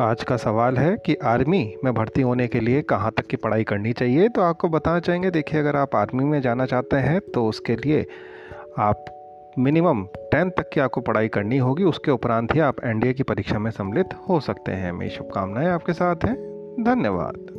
आज का सवाल है कि आर्मी में भर्ती होने के लिए कहाँ तक की पढ़ाई करनी चाहिए? तो आपको बताना चाहेंगे, देखिए, अगर आप आर्मी में जाना चाहते हैं तो उसके लिए आप मिनिमम टेंथ तक की आपको पढ़ाई करनी होगी। उसके उपरांत ही आप एनडीए की परीक्षा में सम्मिलित हो सकते हैं। मेरी शुभकामनाएँ आपके साथ हैं। धन्यवाद।